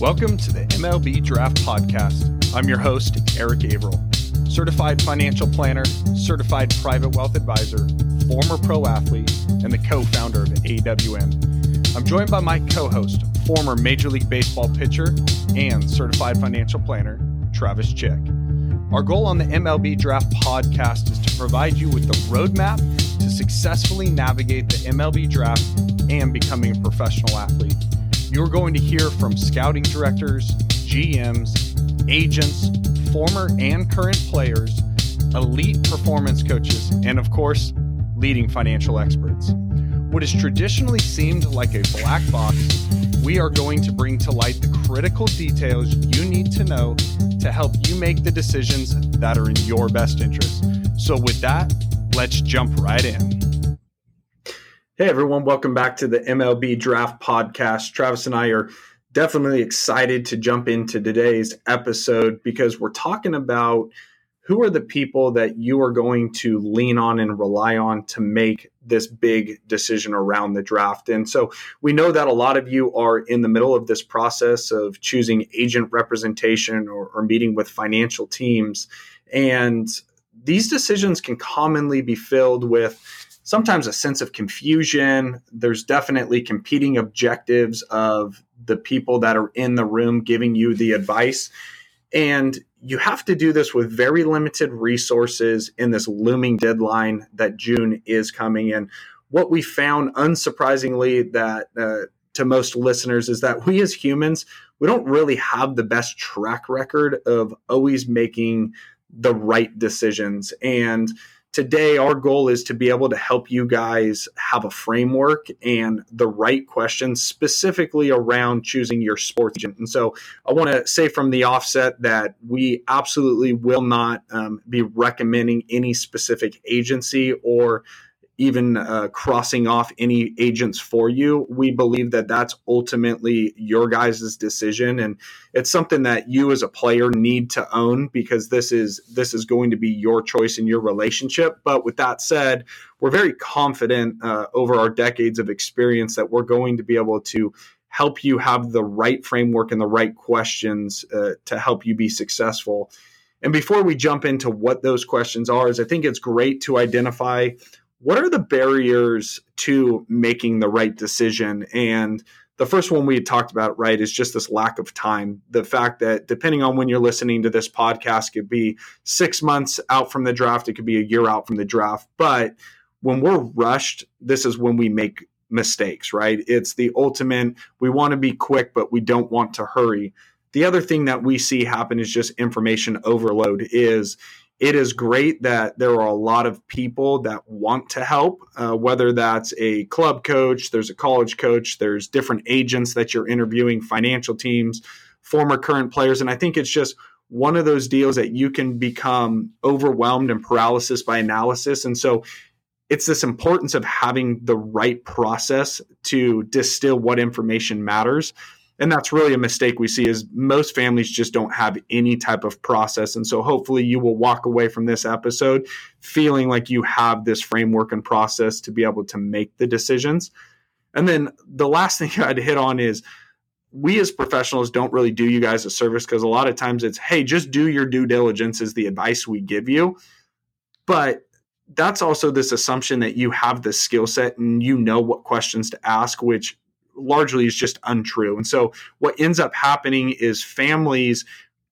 Welcome to the MLB Draft Podcast. I'm your host, Eric Averill, certified financial planner, certified private wealth advisor, former pro athlete, and the co founder of AWM. I'm joined by my co host, former Major League Baseball pitcher and certified financial planner, Travis Chick. Our goal on the MLB Draft Podcast is to provide you with the roadmap to successfully navigate the MLB draft and becoming a professional athlete. You're going to hear from scouting directors, GMs, agents, former and current players, elite performance coaches, and of course, leading financial experts. What has traditionally seemed like a black box, we are going to bring to light the critical details you need to know to help you make the decisions that are in your best interest. So, with that, let's jump right in. Hey everyone, welcome back to the MLB Draft Podcast. Travis and I are definitely excited to jump into today's episode because we're talking about who are the people that you are going to lean on and rely on to make this big decision around the draft. And so we know that a lot of you are in the middle of this process of choosing agent representation or, or meeting with financial teams. And these decisions can commonly be filled with sometimes a sense of confusion. There's definitely competing objectives of the people that are in the room giving you the advice. And you have to do this with very limited resources in this looming deadline that June is coming. And what we found, unsurprisingly, that uh, to most listeners is that we as humans, we don't really have the best track record of always making the right decisions. And today our goal is to be able to help you guys have a framework and the right questions specifically around choosing your sports agent. And so i want to say from the offset that we absolutely will not um, be recommending any specific agency or even uh, crossing off any agents for you. We believe that that's ultimately your guys' decision, and it's something that you as a player need to own because this is this is going to be your choice in your relationship. But with that said, we're very confident uh, over our decades of experience that we're going to be able to help you have the right framework and the right questions uh, to help you be successful. And before we jump into what those questions are, is I think it's great to identify what are the barriers to making the right decision? And the first one we talked about, right, is just this lack of time. The fact that depending on when you're listening to this podcast, could be six months out from the draft, it could be a year out from the draft. But when we're rushed, this is when we make mistakes, right? It's the ultimate, we want to be quick, but we don't want to hurry. The other thing that we see happen is just information overload is it is great that there are a lot of people that want to help, uh, whether that's a club coach, there's a college coach, there's different agents that you're interviewing, financial teams, former current players. And I think it's just one of those deals that you can become overwhelmed and paralysis by analysis. And so it's this importance of having the right process to distill what information matters and that's really a mistake we see is most families just don't have any type of process. And so hopefully you will walk away from this episode feeling like you have this framework and process to be able to make the decisions. And then the last thing i'd hit on is we as professionals don't really do you guys a service because a lot of times it's hey just do your due diligence is the advice we give you. But that's also this assumption that you have the skill set and you know what questions to ask which largely is just untrue. And so what ends up happening is families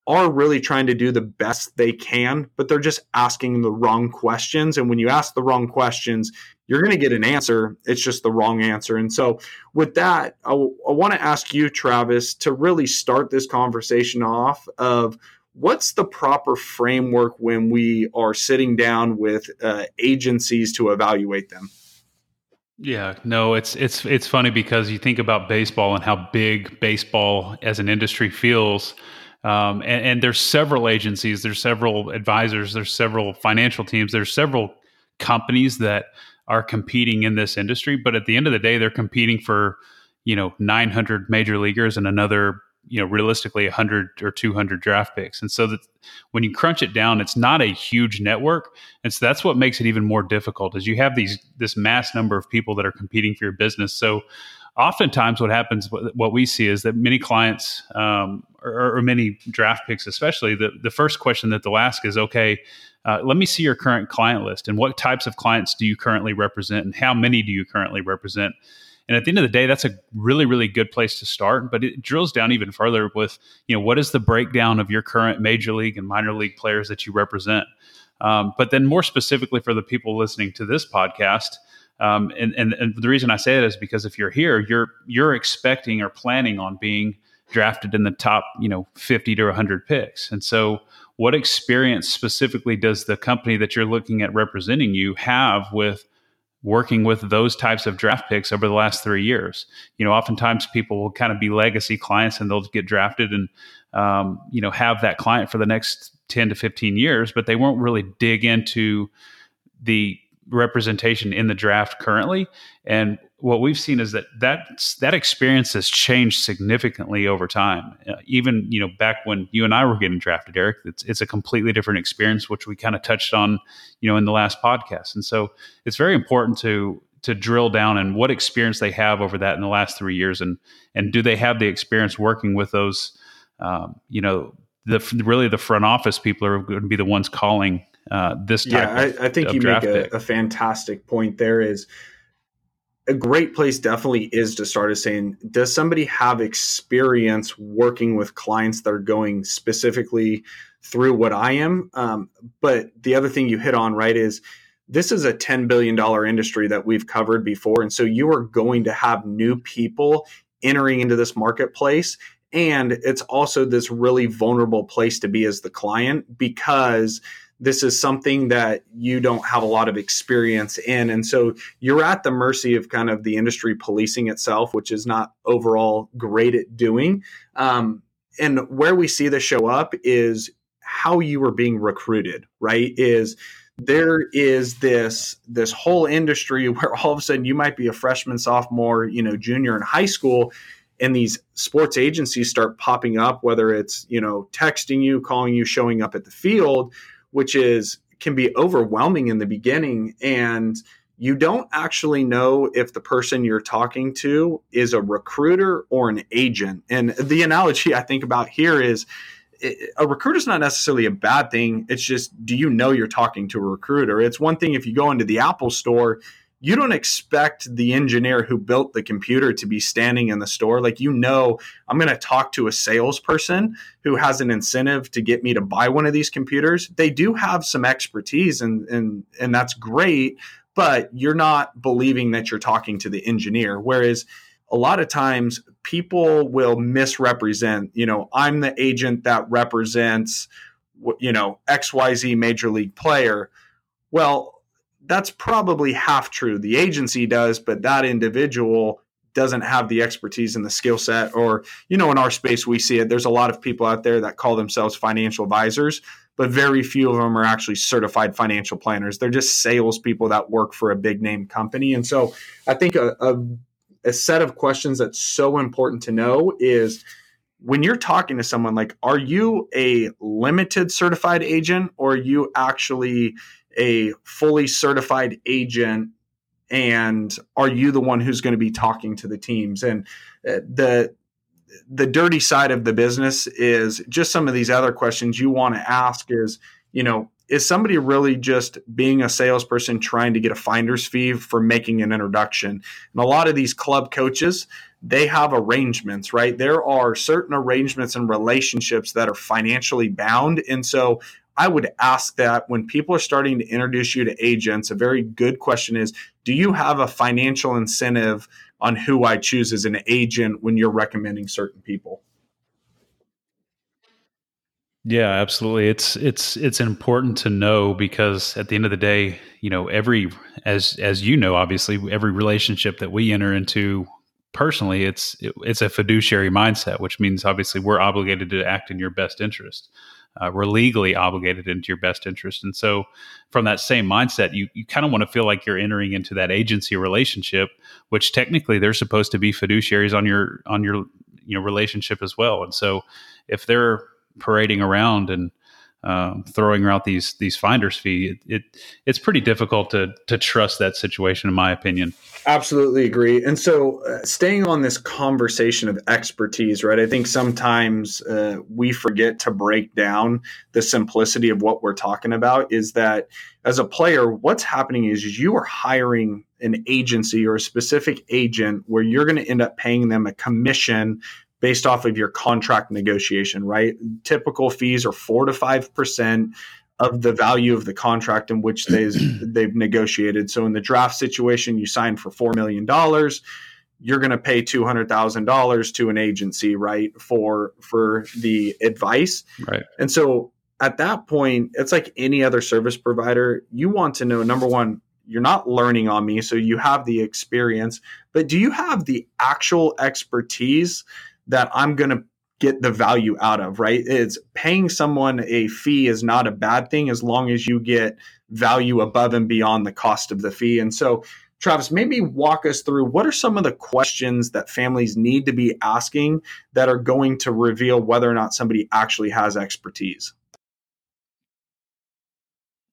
are really trying to do the best they can, but they're just asking the wrong questions. And when you ask the wrong questions, you're going to get an answer. It's just the wrong answer. And so, with that, I, I want to ask you, Travis, to really start this conversation off of what's the proper framework when we are sitting down with uh, agencies to evaluate them? Yeah, no, it's it's it's funny because you think about baseball and how big baseball as an industry feels. Um, and, and, there's several agencies, there's several advisors, there's several financial teams, there's several companies that are competing in this industry. But at the end of the day, they're competing for you know 900 major leaguers and another you know realistically 100 or 200 draft picks. And so that when you crunch it down it's not a huge network. And so that's what makes it even more difficult is you have these this mass number of people that are competing for your business. So oftentimes what happens, what we see is that many clients um, or, or, many draft picks, especially, the, the first question that they'll ask is, okay, uh, let me see your current client list and what types of clients do you currently represent and how many do you currently represent? And at the end of the day, that's a really, really good place to start. But it drills down even further with, you know, what is the breakdown of your current major league and minor league players that you represent? Um, but then more specifically for the people listening to this podcast, um, and, and, and the reason I say that is because if you're here, you're you're expecting or planning on being drafted in the top, you know, 50 to 100 picks. And so, what experience specifically does the company that you're looking at representing you have with working with those types of draft picks over the last three years. You know, oftentimes people will kind of be legacy clients and they'll get drafted and, um, you know, have that client for the next 10 to 15 years, but they won't really dig into the representation in the draft currently. And what we've seen is that that that experience has changed significantly over time. Uh, even you know back when you and I were getting drafted, Eric, it's it's a completely different experience, which we kind of touched on, you know, in the last podcast. And so it's very important to to drill down and what experience they have over that in the last three years, and and do they have the experience working with those, um, you know, the really the front office people are going to be the ones calling uh, this type. Yeah, of, I, I, think you make a, a fantastic point. There is a great place definitely is to start is saying does somebody have experience working with clients that are going specifically through what i am um, but the other thing you hit on right is this is a $10 billion industry that we've covered before and so you are going to have new people entering into this marketplace and it's also this really vulnerable place to be as the client because this is something that you don't have a lot of experience in. And so you're at the mercy of kind of the industry policing itself, which is not overall great at doing. Um, and where we see this show up is how you are being recruited, right? Is there is this this whole industry where all of a sudden you might be a freshman, sophomore, you know, junior in high school, and these sports agencies start popping up, whether it's you know texting you, calling you, showing up at the field, which is can be overwhelming in the beginning and you don't actually know if the person you're talking to is a recruiter or an agent. And the analogy I think about here is a recruiter is not necessarily a bad thing. It's just, do you know you're talking to a recruiter? It's one thing if you go into the Apple store you don't expect the engineer who built the computer to be standing in the store. Like, you know, I'm going to talk to a salesperson who has an incentive to get me to buy one of these computers. They do have some expertise, and, and, and that's great, but you're not believing that you're talking to the engineer. Whereas a lot of times people will misrepresent, you know, I'm the agent that represents, you know, XYZ major league player. Well, that's probably half true. The agency does, but that individual doesn't have the expertise and the skill set. Or, you know, in our space, we see it. There's a lot of people out there that call themselves financial advisors, but very few of them are actually certified financial planners. They're just salespeople that work for a big name company. And so I think a, a, a set of questions that's so important to know is when you're talking to someone like are you a limited certified agent or are you actually a fully certified agent and are you the one who's going to be talking to the teams? And uh, the the dirty side of the business is just some of these other questions you want to ask is you know is somebody really just being a salesperson trying to get a finder's fee for making an introduction? And a lot of these club coaches they have arrangements right? There are certain arrangements and relationships that are financially bound and so I would ask that when people are starting to introduce you to agents, a very good question is Do you have a financial incentive on who I choose as an agent when you're recommending certain people? Yeah, absolutely. It's it's it's important to know because at the end of the day, you know, every as as you know, obviously, every relationship that we enter into personally, it's it, it's a fiduciary mindset, which means obviously we're obligated to act in your best interest uh, we're legally obligated into your best interest. And so, from that same mindset, you, you kind of want to feel like you're entering into that agency relationship, which technically they're supposed to be fiduciaries on your on your you know relationship as well. And so, if they're parading around and um, throwing out these these finders fee, it, it, it's pretty difficult to to trust that situation, in my opinion. Absolutely agree. And so, uh, staying on this conversation of expertise, right? I think sometimes uh, we forget to break down the simplicity of what we're talking about. Is that as a player, what's happening is you are hiring an agency or a specific agent where you're going to end up paying them a commission based off of your contract negotiation, right? Typical fees are four to five percent of the value of the contract in which they've they've negotiated. So in the draft situation, you sign for four million dollars, you're going to pay two hundred thousand dollars to an agency, right, for for the advice, right? And so at that point, it's like any other service provider. You want to know number one, you're not learning on me, so you have the experience, but do you have the actual expertise that I'm going to get the value out of, right? It's paying someone a fee is not a bad thing as long as you get value above and beyond the cost of the fee. And so, Travis, maybe walk us through what are some of the questions that families need to be asking that are going to reveal whether or not somebody actually has expertise?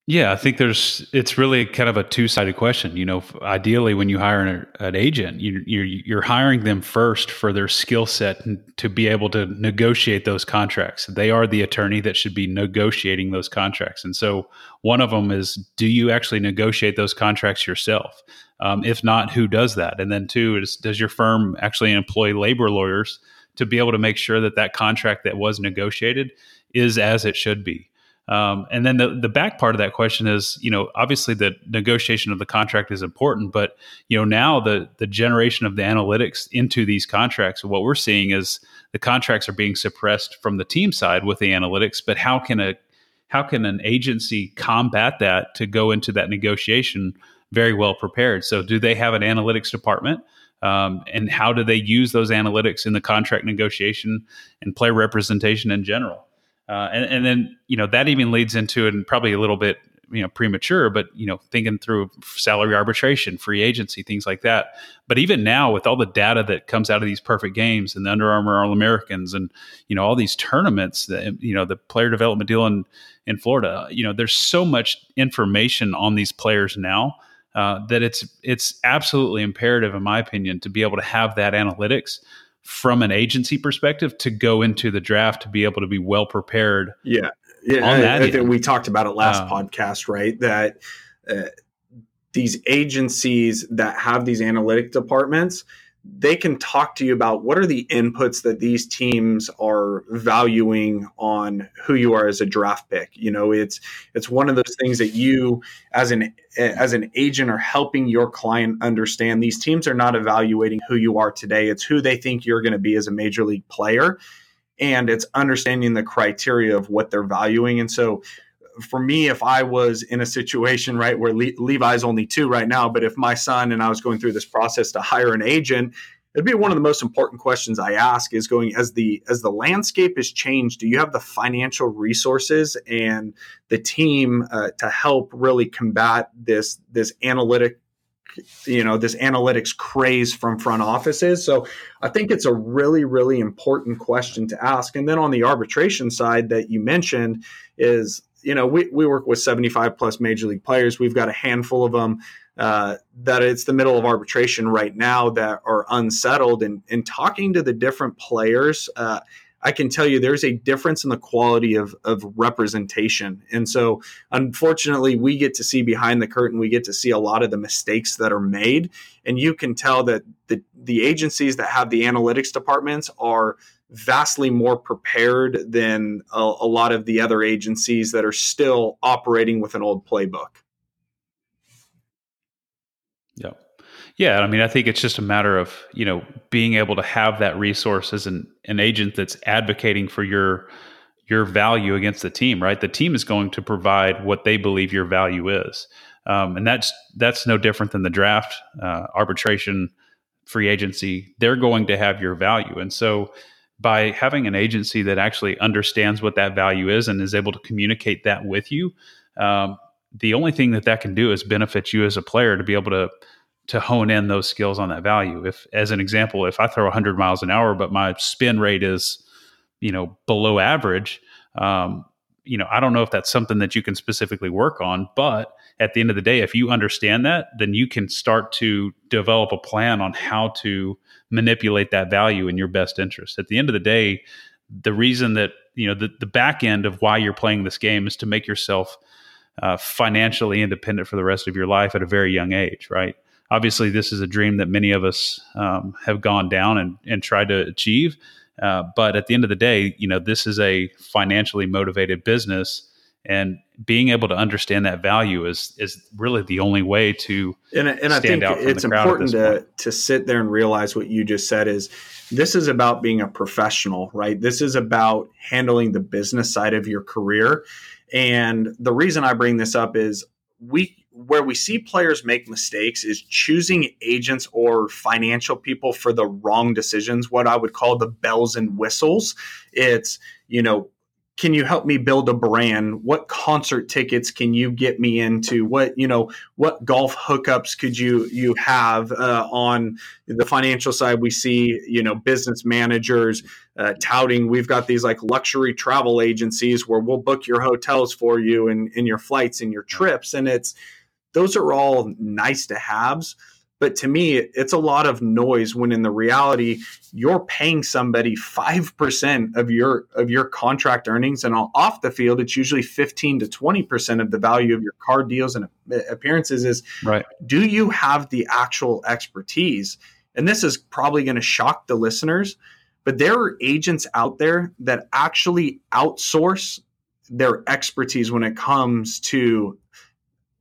Yeah, I think there's it's really kind of a two sided question. You know, ideally, when you hire an, an agent, you, you're you're hiring them first for their skill set to be able to negotiate those contracts. They are the attorney that should be negotiating those contracts. And so, one of them is, do you actually negotiate those contracts yourself? Um, if not, who does that? And then two is, does your firm actually employ labor lawyers to be able to make sure that that contract that was negotiated is as it should be? Um, and then the, the back part of that question is, you know, obviously the negotiation of the contract is important, but you know now the the generation of the analytics into these contracts, what we're seeing is the contracts are being suppressed from the team side with the analytics. But how can a how can an agency combat that to go into that negotiation very well prepared? So, do they have an analytics department? Um, and how do they use those analytics in the contract negotiation and player representation in general? Uh, and, and then you know that even leads into and probably a little bit you know premature but you know thinking through salary arbitration free agency things like that. But even now with all the data that comes out of these perfect games and the Under Armour all americans and you know all these tournaments that, you know the player development deal in in florida you know there's so much information on these players now uh, that it's it's absolutely imperative in my opinion to be able to have that analytics from an agency perspective to go into the draft to be able to be well prepared. Yeah. Yeah. I, I, think we talked about it last um, podcast, right? That uh, these agencies that have these analytic departments, they can talk to you about what are the inputs that these teams are valuing on who you are as a draft pick. You know it's it's one of those things that you as an as an agent are helping your client understand. These teams are not evaluating who you are today. It's who they think you're going to be as a major league player. And it's understanding the criteria of what they're valuing. And so for me, if I was in a situation right where Le- Levi's only two right now, but if my son and I was going through this process to hire an agent, it'd be one of the most important questions I ask is going as the as the landscape has changed. Do you have the financial resources and the team uh, to help really combat this this analytic you know this analytics craze from front offices so i think it's a really really important question to ask and then on the arbitration side that you mentioned is you know, we, we work with 75 plus major league players. We've got a handful of them uh, that it's the middle of arbitration right now that are unsettled. And, and talking to the different players, uh, I can tell you there's a difference in the quality of, of representation. And so, unfortunately, we get to see behind the curtain, we get to see a lot of the mistakes that are made. And you can tell that the, the agencies that have the analytics departments are vastly more prepared than a, a, lot of the other agencies that are still operating with an old playbook. Yeah. Yeah, I mean, I think it's just a matter of you know being able to have that resource as an, an agent that's advocating for your your value against the team. Right, the team is going to provide what they believe your value is, um, and that's that's no different than the draft, uh, arbitration, free agency. They're going to have your value, and so by having an agency that actually understands what that value is and is able to communicate that with you, um, the only thing that that can do is benefit you as a player to be able to to hone in those skills on that value. If, as an example, if I throw 100 miles an hour, but my spin rate is, you know, below average, um, you know, I don't know if that's something that you can specifically work on, but at the end of the day, if you understand that, then you can start to develop a plan on how to manipulate that value in your best interest. At the end of the day, the reason that, you know, the, the back end of why you're playing this game is to make yourself uh, financially independent for the rest of your life at a very young age, right? Obviously, this is a dream that many of us um, have gone down and, and tried to achieve. Uh, but at the end of the day, you know, this is a financially motivated business, and being able to understand that value is is really the only way to and, and I think it's important to to sit there and realize what you just said is this is about being a professional, right? This is about handling the business side of your career. And the reason I bring this up is we where we see players make mistakes is choosing agents or financial people for the wrong decisions, what I would call the bells and whistles. It's, you know, can you help me build a brand? What concert tickets can you get me into? What you know what golf hookups could you you have uh, on the financial side? We see you know business managers uh, touting we've got these like luxury travel agencies where we'll book your hotels for you and, and your flights and your trips. And it's those are all nice to haves but to me, it's a lot of noise when in the reality, you're paying somebody 5% of your of your contract earnings. And off the field, it's usually 15 to 20% of the value of your card deals and appearances is right. do you have the actual expertise? And this is probably going to shock the listeners, but there are agents out there that actually outsource their expertise when it comes to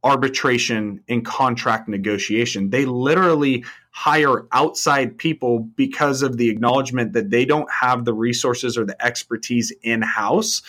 arbitration and contract negotiation. They literally hire outside people because of the acknowledgement that they don't have the resources or the expertise in house.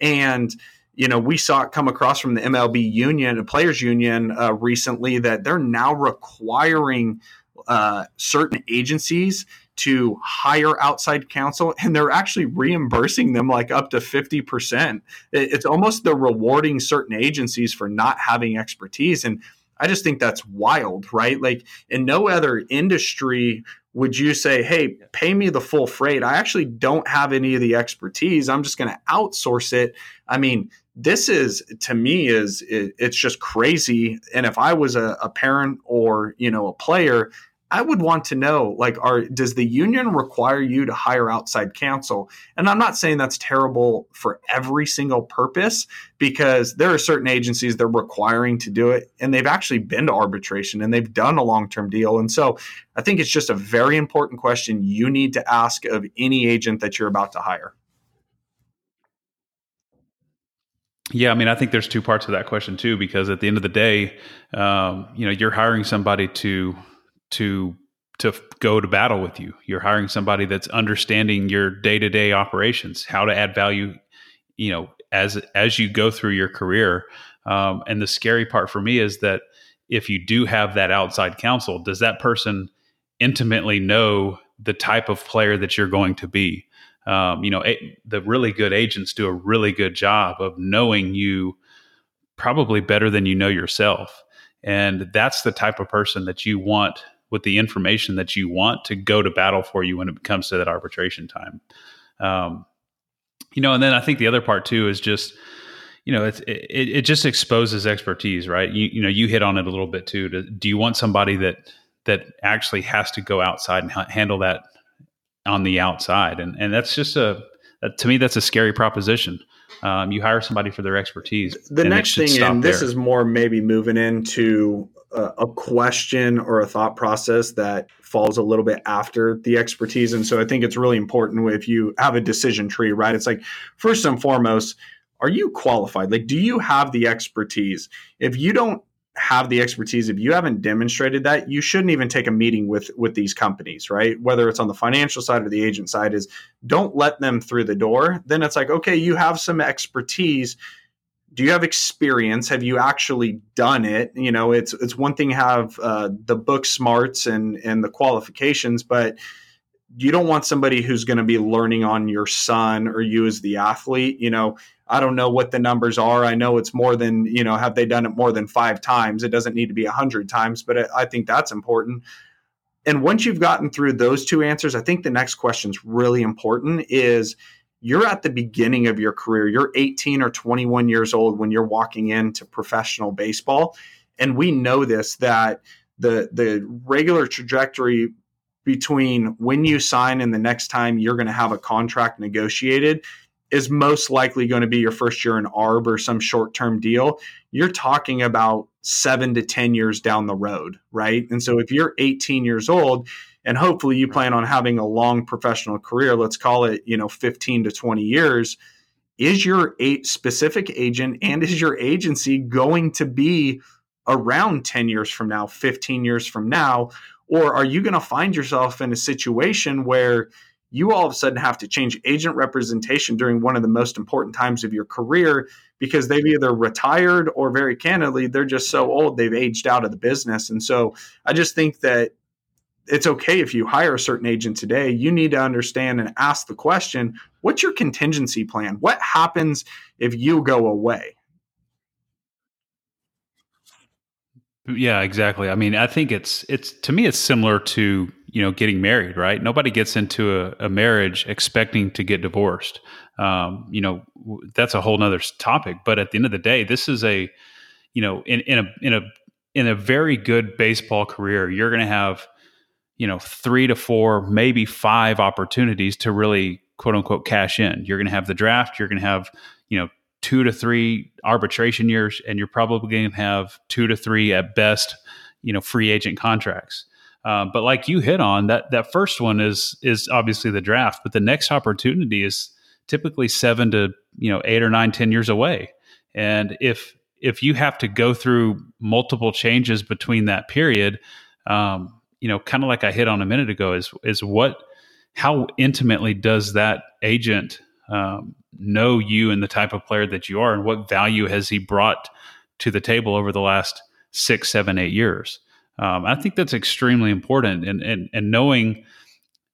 And you know, we saw it come across from the MLB union, the players union, uh, recently that they're now requiring uh, certain agencies to hire outside counsel and they're actually reimbursing them like up to 50%. It's almost the rewarding certain agencies for not having expertise. And I just think that's wild, right? Like in no other industry would you say, hey, pay me the full freight. I actually don't have any of the expertise. I'm just going to outsource it. I mean, this is to me is it, it's just crazy and if i was a, a parent or you know a player I would want to know like are does the union require you to hire outside counsel? And I'm not saying that's terrible for every single purpose because there are certain agencies they're requiring to do it and they've actually been to arbitration and they've done a long-term deal. And so I think it's just a very important question you need to ask of any agent that you're about to hire. Yeah, I mean, I think there's two parts of that question too, because at the end of the day, um, you know, you're hiring somebody to to to go to battle with you. You're hiring somebody that's understanding your day-to-day operations, how to add value, you know, as as you go through your career. Um, and the scary part for me is that if you do have that outside counsel, does that person intimately know the type of player that you're going to be? Um, you know, the really good agents do a really good job of knowing you probably better than you know yourself. And that's the type of person that you want with the information that you want to go to battle for you when it comes to that arbitration time. Um, you know, and then I think the other part too is just, you know, it, it, it just exposes expertise, right? You, you know, you hit on it a little bit too. Do, do you want somebody that, that actually has to go outside and ha- handle that on the outside? And, and that's just a, to me, that's a scary proposition. Um, you hire somebody for their expertise. The next thing, and this there. is more maybe moving into a, question or a thought process that falls a little bit after the expertise. And so I think it's really important if you have a decision tree, right? It's like, first and foremost, are you qualified? Like, do you have the expertise? If you don't have the expertise if you haven't demonstrated that you shouldn't even take a meeting with with these companies right whether it's on the financial side or the agent side is don't let them through the door then it's like okay you have some expertise do you have experience? Have you actually done it? You know it's it's one thing to have uh, the book smarts and and the qualifications but you don't want somebody who's going to be learning on your son or you as the athlete you know? I don't know what the numbers are. I know it's more than you know have they done it more than five times? It doesn't need to be a hundred times but I, I think that's important. And once you've gotten through those two answers i think the next question is really important is you're at the beginning of your career. You're 18 or 21 years old when you're walking into professional baseball. And we know this that the the regular trajectory between when you sign and the next time you're going to have a contract negotiated is most likely going to be your first year in ARB or some short term deal. You're talking about seven to 10 years down the road, right? And so if you're 18 years old, and hopefully you plan on having a long professional career let's call it you know 15 to 20 years. Is your specific agent and is your agency going to be around 10 years from now 15 years from now? Or are you going to find yourself in a situation where you all of a sudden have to change agent representation during one of the most important times of your career because they've either retired or very candidly they're just so old they've aged out of the business? And so i just think that it's okay if you hire a certain agent today. You need to understand and ask the question what's your contingency plan? What happens if you go away? Yeah, exactly. I mean, I think it's it's to me it's similar to you know getting married, right? Nobody gets into a, a marriage expecting to get divorced. Um, you know, that's a whole nother topic. But at the end of the day, this is a you know in in a in a in a very good baseball career, you're going to have you know three to four maybe five opportunities to really quote unquote cash in. You're going to have the draft you're going to have you know two to three arbitration years and you're probably going to have two to three at best you know free agent contracts. Um, but like you hit on that that first one is is obviously the draft but the next opportunity is typically seven to you know eight or nine ten years away. And if if you have to go through multiple changes between that period um, you know, kind of like I hit on a minute ago, is is what how intimately does that agent um, know you and the type of player that you are, and what value has he brought to the table over the last six, seven, eight years? Um, I think that's extremely important, and and and knowing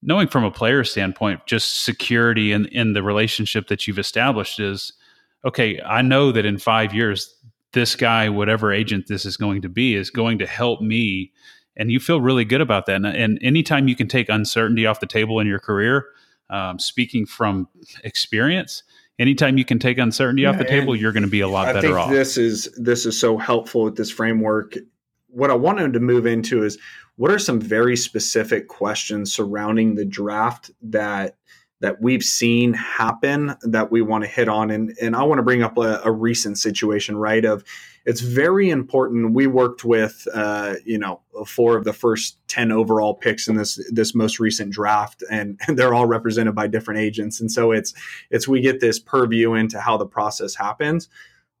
knowing from a player standpoint, just security in in the relationship that you've established is okay. I know that in five years, this guy, whatever agent this is going to be, is going to help me and you feel really good about that. And, and anytime you can take uncertainty off the table in your career, um, speaking from experience, anytime you can take uncertainty yeah, off the table, you're going to be a lot I better think off. This is this is so helpful with this framework. What I wanted to move into is what are some very specific questions surrounding the draft that that we've seen happen that we want to hit on and and I want to bring up a, a recent situation right of it's very important. We worked with uh, you know four of the first 10 overall picks in this this most recent draft and, and they're all represented by different agents. And so it's it's we get this purview into how the process happens.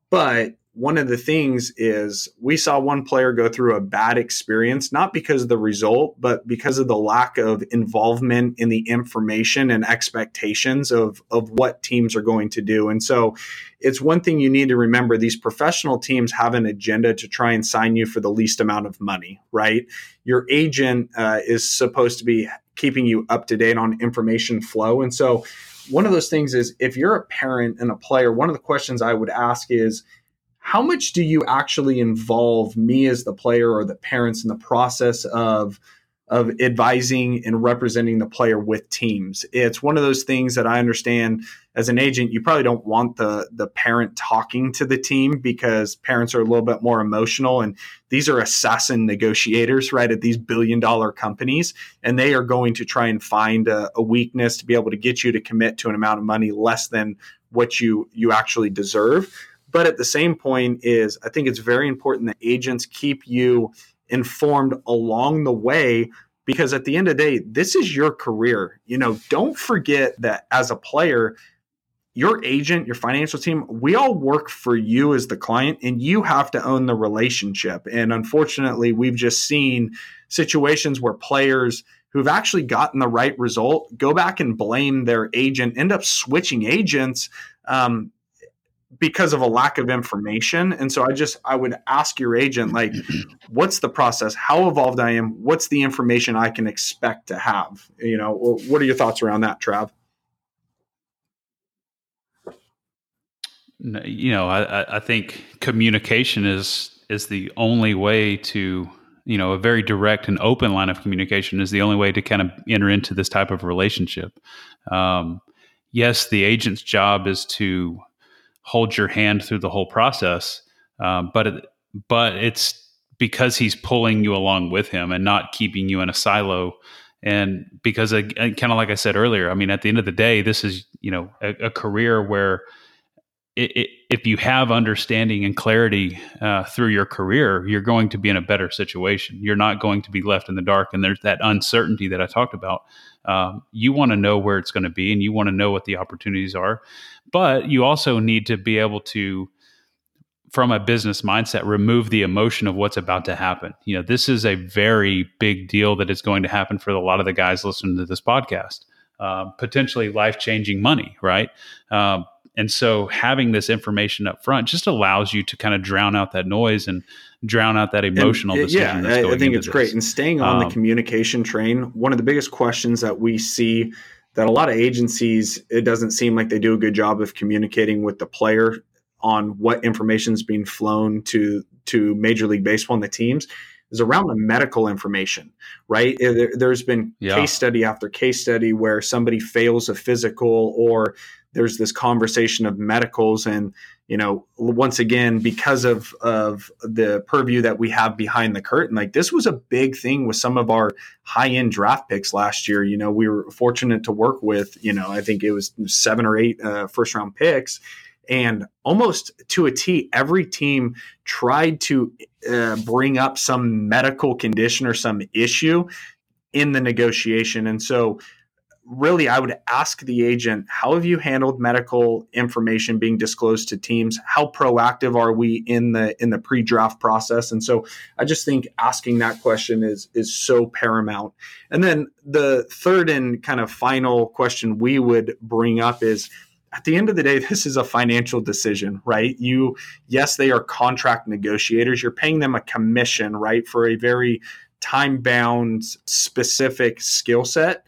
But one of the things is we saw one player go through a bad experience, not because of the result, but because of the lack of involvement in the information and expectations of, of what teams are going to do. And so it's one thing you need to remember these professional teams have an agenda to try and sign you for the least amount of money, right? Your agent uh, is supposed to be keeping you up to date on information flow. And so one of those things is if you're a parent and a player, one of the questions I would ask is, how much do you actually involve me as the player or the parents in the process of of advising and representing the player with teams. It's one of those things that I understand as an agent, you probably don't want the the parent talking to the team because parents are a little bit more emotional and these are assassin negotiators, right, at these billion dollar companies. And they are going to try and find a, a weakness to be able to get you to commit to an amount of money less than what you you actually deserve. But at the same point is I think it's very important that agents keep you informed along the way because at the end of the day, this is your career. You know, don't forget that as a player, your agent, your financial team, we all work for you as the client and you have to own the relationship. And unfortunately, we've just seen situations where players who've actually gotten the right result go back and blame their agent, end up switching agents um, because of a lack of information. And so i just i would ask your agent like what's the process? How evolved i am? What's the information i can expect to have? You know what are your thoughts around that trav? You know i i think communication is is the only way to you know a very direct and open line of communication is the only way to kind of enter into this type of relationship. Um, yes, the agent's job is to hold your hand through the whole process, um, but it, but it's because he's pulling you along with him and not keeping you in a silo. And because, kind of like I said earlier, I mean, at the end of the day, this is you know a, a career where it, it, if you have understanding and clarity uh, through your career, you're going to be in a better situation. You're not going to be left in the dark. And there's that uncertainty that I talked about. Um, you want to know where it's going to be and you want to know what the opportunities are. But you also need to be able to, from a business mindset, remove the emotion of what's about to happen. You know, this is a very big deal that is going to happen for a lot of the guys listening to this podcast. Uh, potentially life changing money, right? Um, and so having this information up front just allows you to kind of drown out that noise and drown out that emotional and, decision. Yeah, I, I think it's this. great. And staying on um, the communication train, one of the biggest questions that we see that a lot of agencies, it doesn't seem like they do a good job of communicating with the player on what information is being flown to to Major League Baseball and the teams is around the medical information, right? There, has been yeah. case study after case study where somebody fails a physical or there's this conversation of medicals and you know once again because of of the purview that we have behind the curtain like this was a big thing with some of our high end draft picks last year you know we were fortunate to work with you know i think it was seven or eight uh, first round picks and almost to a T, every team tried to uh, bring up some medical condition or some issue in the negotiation. And so really i would ask the agent how have you handled medical information being disclosed to teams? How proactive are we in the in the pre-draft process? And so i just think asking that question is is so paramount. And then the third and kind of final question we would bring up is at the end of the day this is a financial decision right you yes they are contract negotiators you're paying them a commission right for a very time bound specific skill set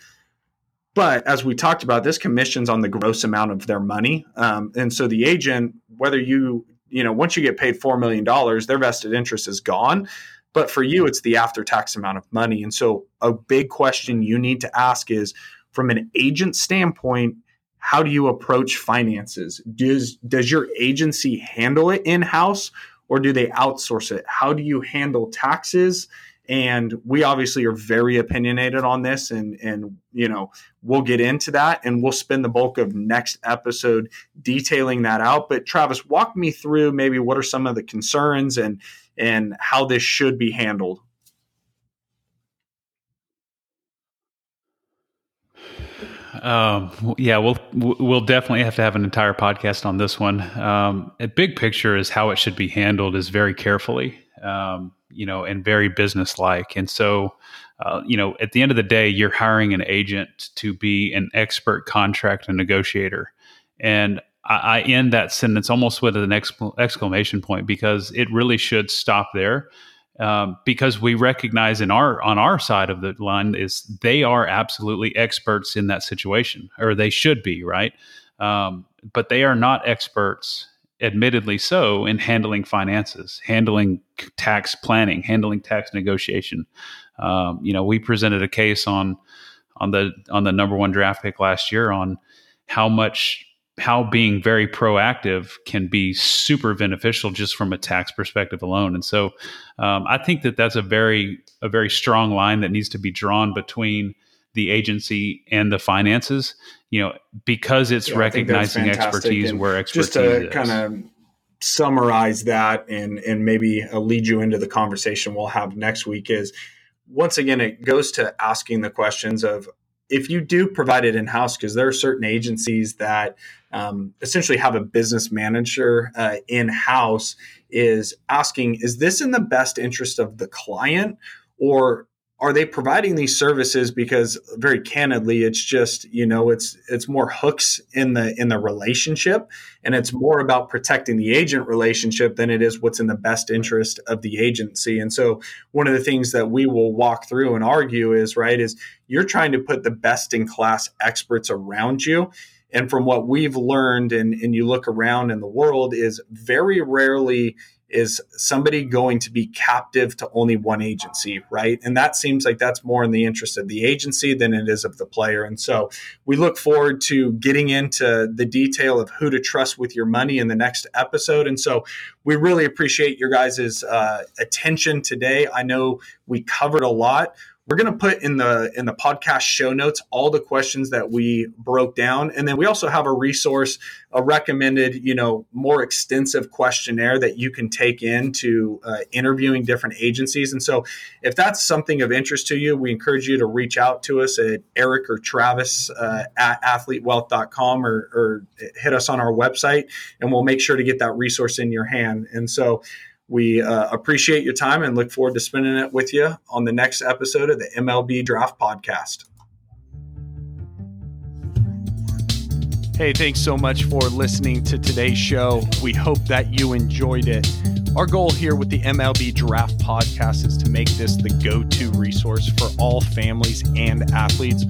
but as we talked about, this commissions on the gross amount of their money. Um, and so the agent, whether you, you know, once you get paid $4 million, their vested interest is gone. But for you, it's the after tax amount of money. And so a big question you need to ask is from an agent standpoint, how do you approach finances? Does, does your agency handle it in house or do they outsource it? How do you handle taxes? and we obviously are very opinionated on this and and you know we'll get into that and we'll spend the bulk of next episode detailing that out but travis walk me through maybe what are some of the concerns and and how this should be handled um, yeah, we'll we'll definitely have to have an entire podcast on this one. Um, a big picture is how it should be handled is very carefully. Um, you know, and very businesslike. And so, uh, you know, at the end of the day, you're hiring an agent to be an expert contract and negotiator. And I, I end that sentence almost with an exclamation point because it really should stop there. Um, because we recognize in our on our side of the line is they are absolutely experts in that situation, or they should be, right? Um, but they are not experts admittedly so in handling finances, handling tax planning, handling tax negotiation. Um, you know, we presented a case on on the on the number one draft pick last year on how much how being very proactive can be super beneficial just from a tax perspective alone. And so, um, I think that that's a very a very strong line that needs to be drawn between the agency and the finances you know because it's yeah, recognizing expertise where expertise just to kind of summarize that and and maybe uh, lead you into the conversation we'll have next week is once again it goes to asking the questions of if you do provide it in house because there are certain agencies that um, essentially have a business manager uh, in house is asking is this in the best interest of the client? Or are they providing these services because very candidly it's just you know it's it's more hooks in the in the relationship? And it's more about protecting the agent relationship than it is what's in the best interest of the agency. And so one of the things that we will walk through and argue is right is you're trying to put the best in class experts around you and from what we've learned and, and you look around in the world is very rarely is somebody going to be captive to only one agency, right? And that seems like that's more in the interest of the agency than it is of the player. And so we look forward to getting into the detail of who to trust with your money in the next episode. And so we really appreciate your guys' uh, attention today. I know we covered a lot we're going to put in the in the podcast show notes all the questions that we broke down. And then we also have a resource a recommended you know more extensive questionnaire that you can take into uh, interviewing different agencies. And so if that's something of interest to you we encourage you to reach out to us at eric or travis uh, at athletewealth.com or, or hit us on our website and we'll make sure to get that resource in your hand. And so we uh, appreciate your time and look forward to spending it with you on the next episode of the MLB Draft Podcast. Hey, thanks so much for listening to today's show. We hope that you enjoyed it. Our goal here with the MLB Draft Podcast is to make this the go to resource for all families and athletes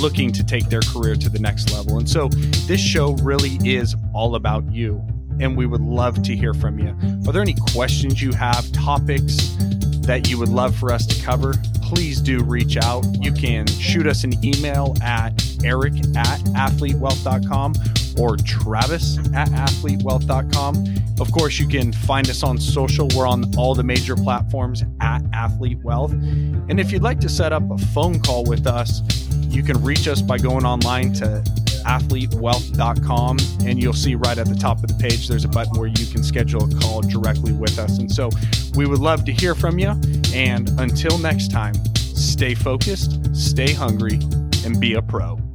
looking to take their career to the next level. And so this show really is all about you and we would love to hear from you. Are there any questions you have, topics that you would love for us to cover? Please do reach out. You can shoot us an email at eric at athletewealth.com or travis at athletewealth.com. Of course, you can find us on social. We're on all the major platforms at Athlete Wealth. And if you'd like to set up a phone call with us, you can reach us by going online to athletewealth.com and you'll see right at the top of the page there's a button where you can schedule a call directly with us. And so we would love to hear from you. And until next time, stay focused, stay hungry, and be a pro.